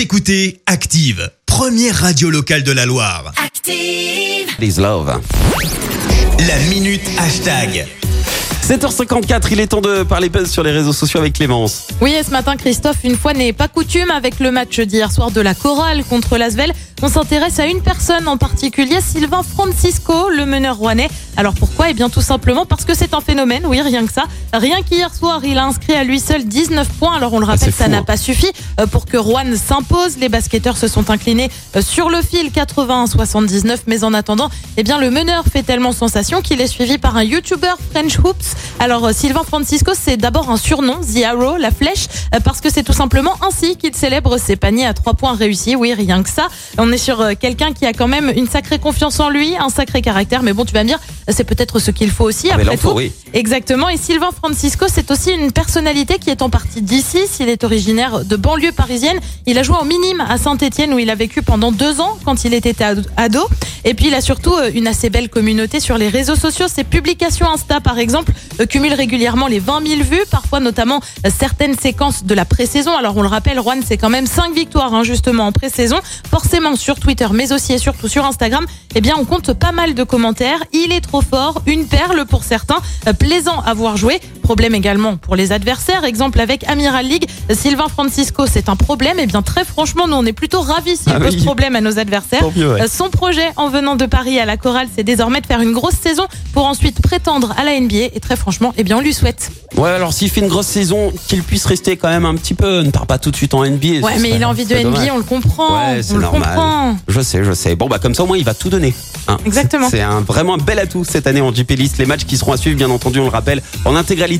Vous écoutez Active, première radio locale de la Loire. Active. Please love. La minute hashtag. 7h54, il est temps de parler buzz sur les réseaux sociaux avec Clémence. Oui, et ce matin, Christophe, une fois n'est pas coutume avec le match d'hier soir de la chorale contre l'Asvel. On s'intéresse à une personne en particulier, Sylvain Francisco, le meneur rouennais. Alors pourquoi? Eh bien tout simplement parce que c'est un phénomène, oui, rien que ça. Rien qu'hier soir, il a inscrit à lui seul 19 points. Alors on le rappelle, Ah, c'est ça n'a hein. pas suffi euh, pour que Rouen s'impose. Les basketteurs se sont inclinés euh, sur le fil 81-79. Mais en attendant, eh bien le meneur fait tellement sensation qu'il est suivi par un YouTuber French Hoops. Alors euh, Sylvain Francisco, c'est d'abord un surnom, The Arrow, la flèche, euh, parce que c'est tout simplement ainsi qu'il célèbre ses paniers à trois points réussis. Oui, rien que ça. On est sur euh, quelqu'un qui a quand même une sacrée confiance en lui, un sacré caractère. Mais bon, tu vas me dire, c'est peut-être ce qu'il faut aussi. Ah, après tout. oui. Exactement. Et Sylvain Francisco, c'est aussi une personnalité qui est en partie d'ici. S'il est originaire de banlieue parisienne, il a joué en minime à Saint-Etienne où il a vécu pendant deux ans quand il était ado-. Et puis il a surtout une assez belle communauté sur les réseaux sociaux. Ses publications Insta, par exemple, euh, cumulent régulièrement les 20 000 vues, parfois notamment euh, certaines séquences de la pré-saison. Alors on le rappelle, Juan, c'est quand même cinq victoires hein, justement en pré-saison. Forcément sur Twitter, mais aussi et surtout sur Instagram, eh bien on compte pas mal de commentaires. Il est trop fort, une perle pour certains, euh, plaisant à voir jouer. Problème également pour les adversaires. Exemple avec Amiral League, Sylvain Francisco, c'est un problème. Eh bien très franchement, nous on est plutôt ravis s'il Ah pose oui. problème à nos adversaires. Tant mieux, ouais. Euh, Son projet en venant de Paris à la chorale, c'est désormais de faire une grosse saison pour ensuite prétendre à la NBA. Et très franchement, eh bien on lui souhaite. Ouais, alors s'il fait une grosse saison, qu'il puisse rester quand même un petit peu, ne part pas tout de suite en NBA. Ouais, mais serait- il a envie de NBA, dommage. on le comprend. Ouais, c'est on le normal. comprend. Je sais, je sais. Bon, bah comme ça, au moins, il va tout donner. hein. Exactement. C'est un, vraiment un bel atout cette année en JP List. Les matchs qui seront à suivre, bien entendu, on le rappelle, en intégralité